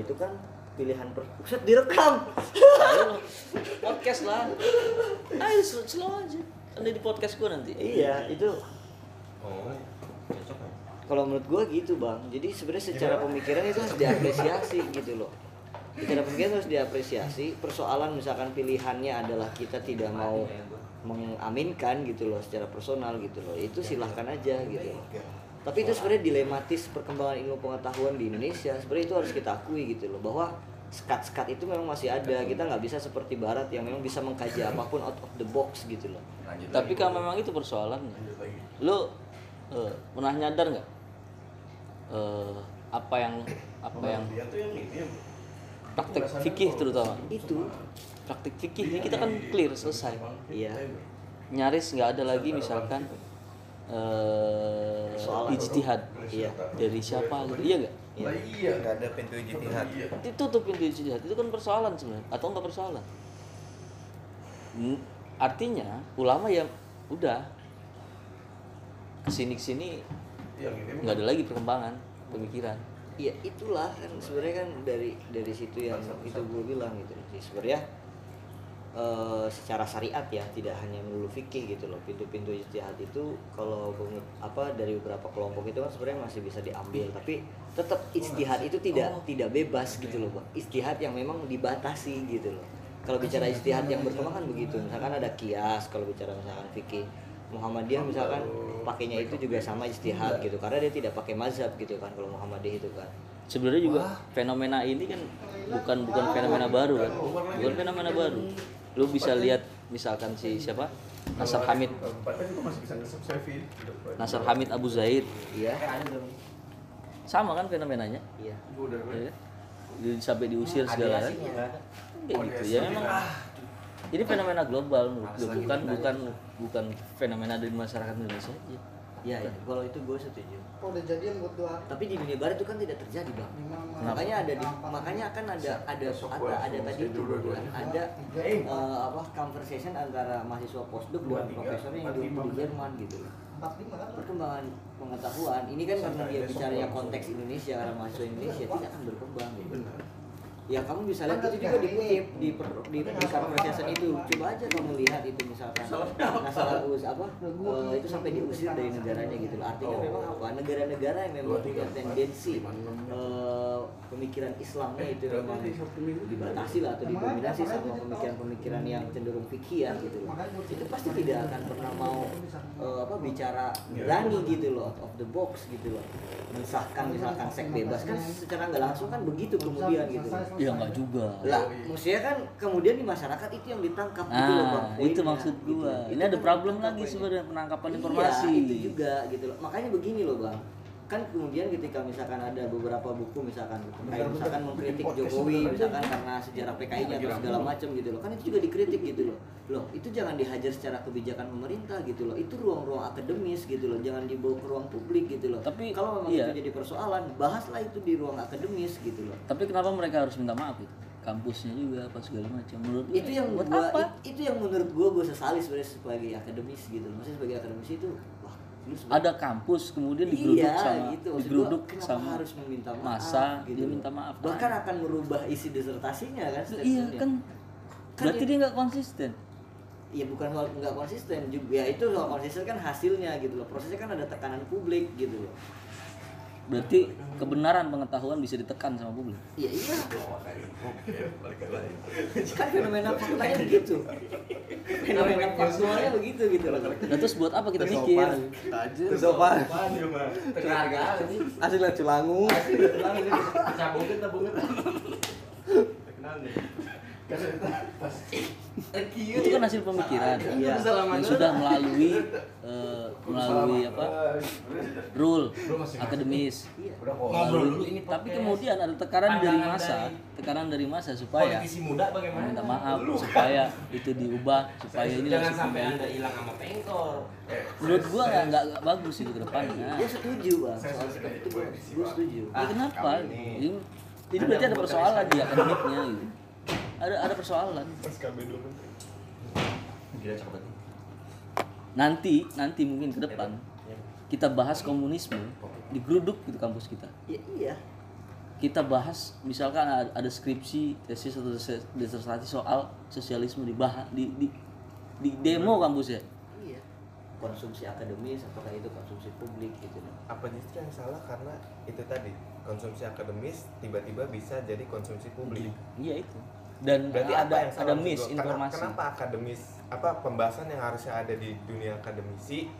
itu kan pilihan per Buset, direkam. Podcast lah. Ayo slow, slow aja. Ada di podcast gue nanti. Iya itu. Oh cocok ya? Kalau menurut gua gitu bang. Jadi sebenarnya secara pemikiran itu harus diapresiasi gitu loh. Secara pemikiran harus diapresiasi. Persoalan misalkan pilihannya adalah kita tidak mau mengaminkan gitu loh secara personal gitu loh. Itu silahkan aja gitu. Loh tapi itu sebenarnya dilematis perkembangan ilmu pengetahuan di Indonesia. Sebenarnya itu harus kita akui gitu loh bahwa skat-skat itu memang masih ada. Kita nggak bisa seperti Barat yang memang bisa mengkaji apa pun out of the box gitu loh. Tapi kalau memang itu persoalannya. Lu eh, pernah nyadar nggak eh, apa yang apa yang ini praktek fikih terutama? Itu. Praktek fikih ini kita kan clear selesai. Iya. Nyaris nggak ada lagi misalkan eh Soal ijtihad iya. Dari siapa gitu. Iya nggak? Lah iya nggak ada pintu ijtihad. Ditutup pintu ijtihad. Itu kan persoalan sebenarnya. Atau enggak persoalan? Hmm, artinya ulama ya udah. Ke sini ke sini yang ini nggak ada lagi perkembangan pemikiran. Iya itulah kan sebenarnya kan dari dari situ yang itu gue bilang gitu. Sih sebenarnya eh, secara syariat ya tidak hanya melulu fikih gitu loh. Pintu-pintu ijtihad itu kalau menurut apa dari beberapa kelompok itu kan sebenarnya masih bisa diambil tapi tetap ijtihad itu tidak tidak bebas gitu loh bang ijtihad yang memang dibatasi gitu loh. Kalau bicara ijtihad yang berkembang kan begitu. misalkan ada kias kalau bicara misalkan fikih Muhammadiyah misalkan pakainya itu juga sama ijtihad gitu karena dia tidak pakai mazhab gitu kan kalau Muhammadiyah itu kan. Sebenarnya juga fenomena ini kan bukan bukan fenomena baru kan? Bukan fenomena baru lu bisa lihat misalkan si siapa? Nasar Hamid. Nasar Hamid Abu Zaid. Iya. Sama kan fenomenanya? Iya. Gua udah ya sampai diusir segala kan? kayak gitu ya memang. Ini fenomena global menurut gue bukan bukan bukan fenomena dari masyarakat Indonesia aja Iya, iya. kalau itu gue setuju. Oh, udah jadian buat doa. Tapi di dunia barat itu kan tidak terjadi bang. Makanya ada di, makanya akan ada ada ada, ada tadi itu kan ada eh, apa conversation antara mahasiswa postdoc dengan profesornya yang di, di Jerman gitu. Kan? Perkembangan pengetahuan ini kan karena dia bicaranya konteks Indonesia karena mahasiswa Indonesia tidak akan berkembang gitu. Ya kamu bisa lihat itu juga dikutip di per- di, di conversation itu. Coba aja kamu lihat itu misalkan. Masalah us apa? Eh, itu sampai diusir dari negaranya gitu loh. Artinya memang apa? Negara-negara yang memang punya tendensi eh, pemikiran Islamnya itu memang dibatasi lah atau didominasi sama pemikiran-pemikiran yang cenderung fikih ya gitu loh. Itu pasti tidak akan pernah mau eh, apa bicara berani gitu loh out of the box gitu loh. Mensahkan misalkan seks bebas. Kan secara nggak langsung kan begitu kemudian gitu loh. Ya enggak juga Lah, maksudnya kan kemudian di masyarakat itu yang ditangkap gitu loh Bang. nah itu maksud gitu. gua Itu ini ada kan problem lagi sebenarnya penangkapan Iya, informasi itu juga gitu loh. Makanya begini loh, Bang. Kan kemudian ketika misalkan ada beberapa buku misalkan kayak misalkan mengkritik Jokowi misalkan karena sejarah PKI-nya atau segala macam gitu loh. Kan itu juga dikritik gitu loh. Loh, itu jangan dihajar secara kebijakan pemerintah gitu loh. Itu ruang-ruang akademis gitu loh. Jangan dibawa ke ruang publik gitu loh. Tapi, kalau memang iya. itu jadi persoalan, bahaslah itu di ruang akademis gitu loh. tapi kenapa mereka harus minta maaf itu kampusnya juga apa segala macam menurut itu yang buat gua, apa it- itu yang menurut gua gua sesali sebenarnya sebagai akademis gitu maksudnya sebagai akademis itu ada kampus kemudian digeruduk iya, sama gitu. Digeruduk gua, sama harus meminta maaf masa gitu dia loh. minta maaf bahkan akan merubah isi disertasinya kan iya statementnya. kan Kan berarti dia nggak konsisten Iya bukan soal nggak konsisten juga ya itu soal konsisten kan hasilnya gitu loh prosesnya kan ada tekanan publik gitu loh berarti kebenaran pengetahuan bisa ditekan sama publik. Iya iya. Kan fenomena faktanya begitu. Fenomena faktualnya begitu gitu loh. Nah terus buat apa kita mikir? Terus sopan. Ini. Asli lah culangu. Pulang ini cabungin tabungin. Kenal nih. Itu kan hasil pemikiran. Iya. yang sudah melalui eh, melalui apa? Rule akademis. Iya. Ngobrol ini tapi kemudian ada tekanan dari masa tekanan dari masa supaya muda bagaimana? minta maaf supaya itu diubah supaya ini Jangan langsung sampai kembali. anda hilang sama pengkor. menurut gua nggak bagus itu ke depannya. dia setuju bang. Soal sikap itu gua, setuju. Ya kenapa? Ini, ini berarti ada persoalan di akademiknya gitu ada ada persoalan. Gila cakep banget. nanti nanti mungkin ke depan kita bahas komunisme digeruduk gitu kampus kita. Iya iya. Kita bahas misalkan ada, skripsi tesis atau disertasi soal sosialisme dibahas di di, di demo kampus ya? Iya. Konsumsi akademis apakah itu konsumsi publik gitu? Loh apa justru yang salah? Karena itu tadi konsumsi akademis tiba-tiba bisa jadi konsumsi publik. Iya itu dan berarti ada yang ada gua? Kenapa- informasi kenapa akademis apa pembahasan yang harusnya ada di dunia akademisi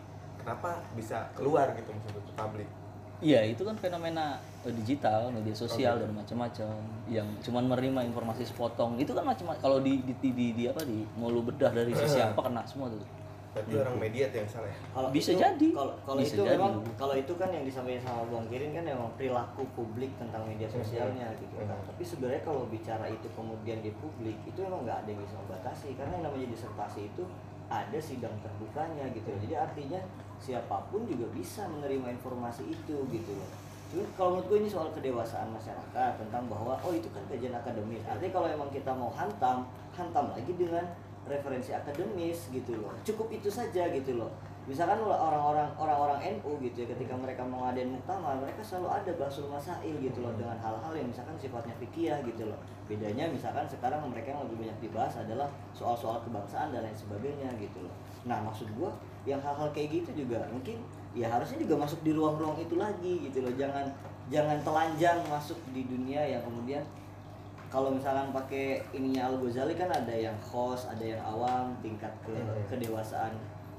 kenapa bisa keluar gitu maksudnya ke publik iya itu kan fenomena eh, digital media sosial Oke. dan macam-macam yang cuman menerima informasi sepotong. Itu kan macam kalau di di, di, di, di apa di mau lu bedah dari sisi apa kena semua tuh berarti orang media tuh yang salah ya kalau Bisa itu- jadi. kalau kalau Bisa itu jadi. memang kalau itu kan yang disampaikan sama Bang Kirin kan memang perilaku publik tentang media sosialnya gitu kan Mhm. tapi sebenarnya kalau bicara itu kemudian di publik itu memang nggak ada yang bisa membatasi karena yang namanya disertasi itu ada sidang terbukanya gitu jadi artinya siapa pun juga bisa menerima informasi itu gitu loh Cuma kalau menurut gue ini soal kedewasaan masyarakat tentang bahwa oh itu kan kajian akademis. Artinya kalau emang kita mau hantam, hantam lagi dengan referensi akademis gitu loh. Cukup itu saja gitu loh. Misalkan orang-orang orang-orang NU gitu ya ketika mereka mau ngadain muktamar, mereka selalu ada basul masail gitu loh dengan hal-hal yang misalkan sifatnya fikih gitu loh. Bedanya misalkan sekarang mereka yang lebih banyak dibahas adalah soal-soal kebangsaan dan lain sebagainya gitu loh. Nah, maksud gua yang hal-hal kayak gitu juga mungkin ya harusnya juga masuk di ruang-ruang itu lagi gitu loh jangan jangan telanjang masuk di dunia yang kemudian kalau misalkan pakai ininya Al Ghazali kan ada yang khos ada yang awam tingkat ke Mhm. kedewasaan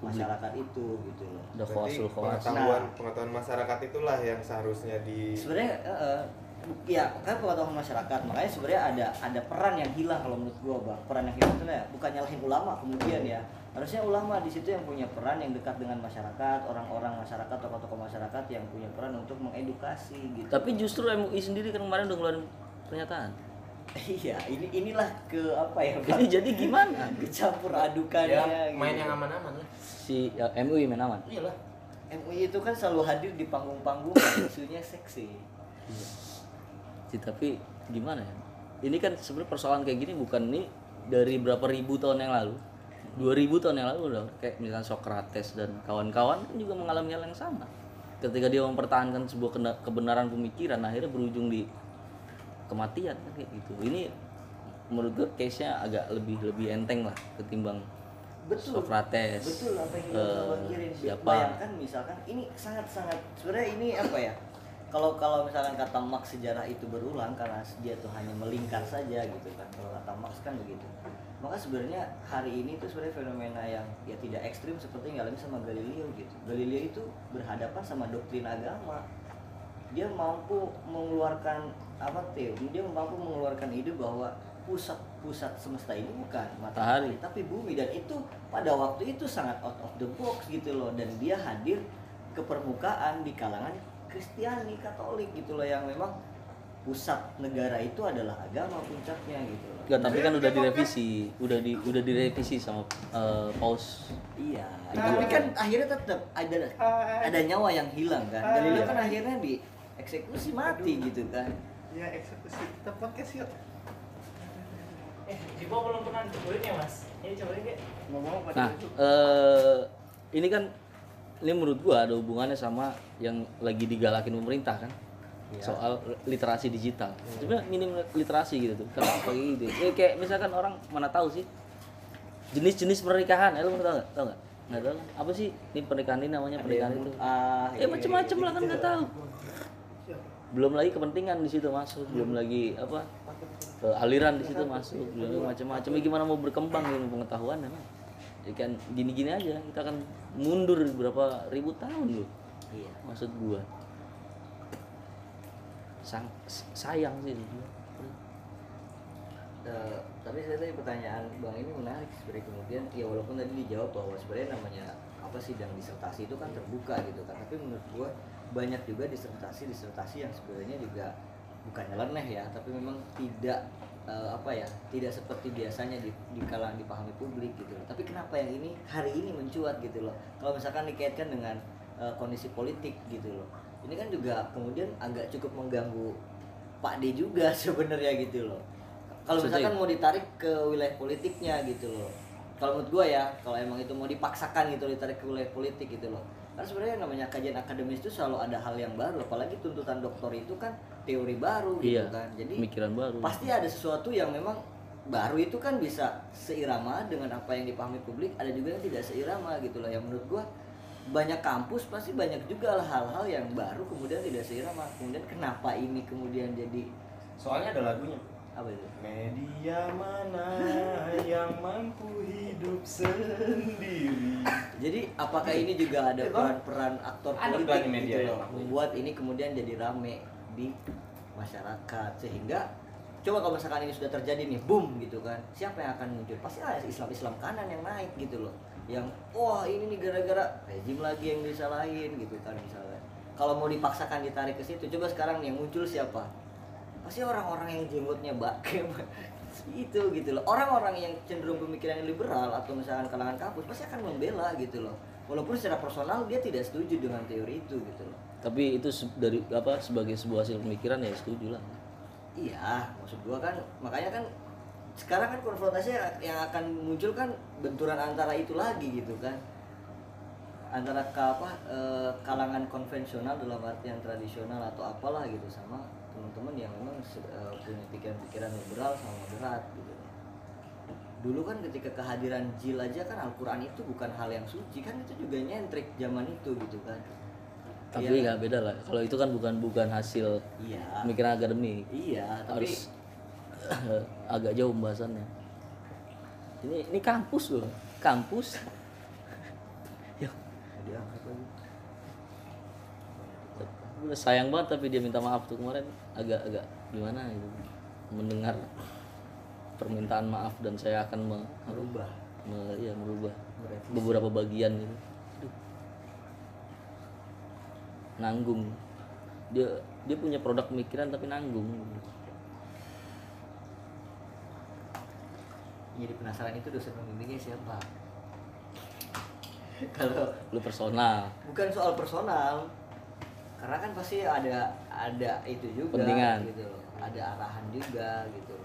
masyarakat itu gitu loh. Berarti khawasul khawas pengetahuan Nah. pengetahuan masyarakat itulah yang seharusnya di sebenarnya eh, eh, ya kan pengetahuan masyarakat. Makanya sebenarnya ada ada peran yang hilang kalau menurut gua bang. Peran yang hilang itu ya bukan nyalahin ulama kemudian ya. Harusnya ulama di situ yang punya peran yang dekat dengan masyarakat orang-orang masyarakat tokoh-tokoh masyarakat yang punya peran untuk mengedukasi gitu. Tapi justru MUI sendiri kan kemarin udah ngeluarin pernyataan iya ini inilah ke apa ya ini jadi gimana? Kecampur adukannya Ya, main gitu. yang aman-aman lah. si ya, MUI menawan Iyalah. MUI itu kan selalu hadir di panggung-panggung isunya seksi. Sih, tapi gimana ya? Ini kan sebenarnya persoalan kayak gini bukan nih dari berapa ribu tahun yang lalu? 2000 tahun yang lalu udah kayak misalnya Socrates dan kawan-kawan kan juga mengalami hal yang sama. Ketika dia mempertahankan sebuah kebenaran pemikiran akhirnya berujung di kematian kan kayak gitu. Ini menurut gue case nya agak lebih lebih enteng lah ketimbang betul. Socrates betul apa yang eh, dibilang Bang Kirin siapa bayangkan misalkan ini sangat sangat sebenarnya ini apa ya? Kalau kalau misalkan kata Marx sejarah itu berulang karena dia tuh hanya melingkar saja gitu kan. Kalau kata Marx kan begitu. Maka sebenarnya hari ini tuh sebenarnya fenomena yang ya tidak ekstrim seperti yang dialami sama Galileo gitu. Galileo itu berhadapan sama doktrin agama. Dia mampu mengeluarkan apa tuh dia mampu mengeluarkan ide bahwa pusat pusat semesta ini bukan matahari tapi bumi. Dan itu pada waktu itu sangat out of the box gitu loh. Dan dia hadir ke permukaan di kalangan Kristiani Katolik gitu loh yang memang pusat negara itu adalah agama puncaknya gitu loh. Tapi kan udah direvisi, udah di udah direvisi sama eh, Paus. Iya, Nah, tapi kan akhirnya tetap ada ada nyawa yang hilang kan. Galileo kan akhirnya dieksekusi mati gitu kan. Ya eksekusi kita podcast yuk. Eh, Jibo belum pernah cobain ya mas? Ini cobain gak? Ngomong apa Nah, eh ini kan ini menurut gua ada hubungannya sama yang lagi digalakin pemerintah kan. Soal literasi digital. Sebenarnya minim literasi gitu tuh. Kenapa kayak gitu? Ya, kayak misalkan orang mana tahu sih jenis-jenis pernikahan, eh, lu mau tahu nggak? Tahu nggak? Nggak tahu. Apa sih ini pernikahan ini namanya pernikahan itu? Ah, Ya macam-macam lah kan nggak tahu. Belum lagi kepentingan di situ masuk, belum lagi apa eh, aliran di situ masuk, belum macam-macam. Ya, gimana mau berkembang ilmu pengetahuan emang? Ya kan gini-gini aja kita akan mundur berapa ribu tahun loh. Iya. Maksud gua. Sang, sayang sih itu. Eh, tapi saya tadi pertanyaan bang ini menarik sebenarnya kemudian ya walaupun tadi dijawab bahwa sebenarnya namanya apa sidang disertasi itu kan terbuka gitu kan tapi menurut gua banyak juga disertasi disertasi yang sebenarnya juga bukan nyeleneh ya tapi memang tidak eh, apa ya tidak seperti biasanya di, di kalangan dipahami publik gitu loh. Tapi kenapa yang ini hari ini mencuat gitu loh? Kalau misalkan dikaitkan dengan eh, kondisi politik gitu loh. Ini kan juga kemudian agak cukup mengganggu Pak D juga sebenarnya gitu loh. Kalau misalkan mau ditarik ke wilayah politiknya gitu loh. Kalau menurut gua ya kalau emang itu mau dipaksakan gitu ditarik ke wilayah politik gitu loh karena sebenarnya namanya kajian akademis itu selalu ada hal yang baru apalagi tuntutan doktor itu kan teori baru gitu iya kan. Jadi pemikiran baru. pasti ada sesuatu yang memang baru itu kan bisa seirama dengan apa yang dipahami publik ada juga yang tidak seirama gitu lah yang menurut gua banyak kampus pasti banyak juga hal-hal yang baru kemudian tidak seirama. Kemudian kenapa ini kemudian jadi Soalnya ada lagunya. Apa itu? Media mana yang mampu hidup sendiri? jadi apakah ini juga ada peran-peran aktor ada politik media gitu loh, dong. membuat ini kemudian jadi rame di masyarakat? Sehingga coba kalau misalkan ini sudah terjadi nih boom gitu kan. Siapa yang akan muncul? Pasti ada Islam-Islam kanan yang naik gitu loh. Yang wah ini nih gara-gara rejim lagi yang disalahin gitu kan misalnya. Kalau mau dipaksakan ditarik ke situ coba sekarang nih yang muncul siapa pasti orang-orang yang jenggotnya bak itu gitu loh. Orang-orang yang cenderung pemikiran liberal atau misalkan kalangan kampus pasti akan membela gitu loh. Walaupun secara personal dia tidak setuju dengan teori itu gitu loh. Tapi itu dari apa sebagai sebuah hasil pemikiran ya setuju lah. Iya, maksud gua kan makanya kan sekarang kan konfrontasi yang akan muncul kan benturan antara itu lagi gitu kan antara ke apa eh, kalangan konvensional dalam artian tradisional atau apalah gitu sama teman-teman yang memang eh, punya pikiran-pikiran liberal sama moderat gitu. Dulu kan ketika kehadiran jil aja kan Al-Quran itu bukan hal yang suci kan itu juga nyentrik zaman itu gitu kan. Tapi Iya. nggak beda lah. Kalau itu kan bukan bukan hasil iya. pemikiran akademik iya tapi harus agak jauh pembahasannya. Ini ini kampus loh. Kampus. ya diangkat lagi. sayang banget tapi dia minta maaf tuh kemarin agak agak gimana gitu mendengar permintaan maaf dan saya akan me, merubah me- iya, merubah Merevisi. beberapa bagian gitu Aduh. nanggung dia dia punya produk pemikiran tapi nanggung jadi penasaran itu dosen pembimbingnya siapa kalau lu personal. Bukan soal personal. Karena kan pasti ada ada itu juga gitu loh. Ada arahan juga gitu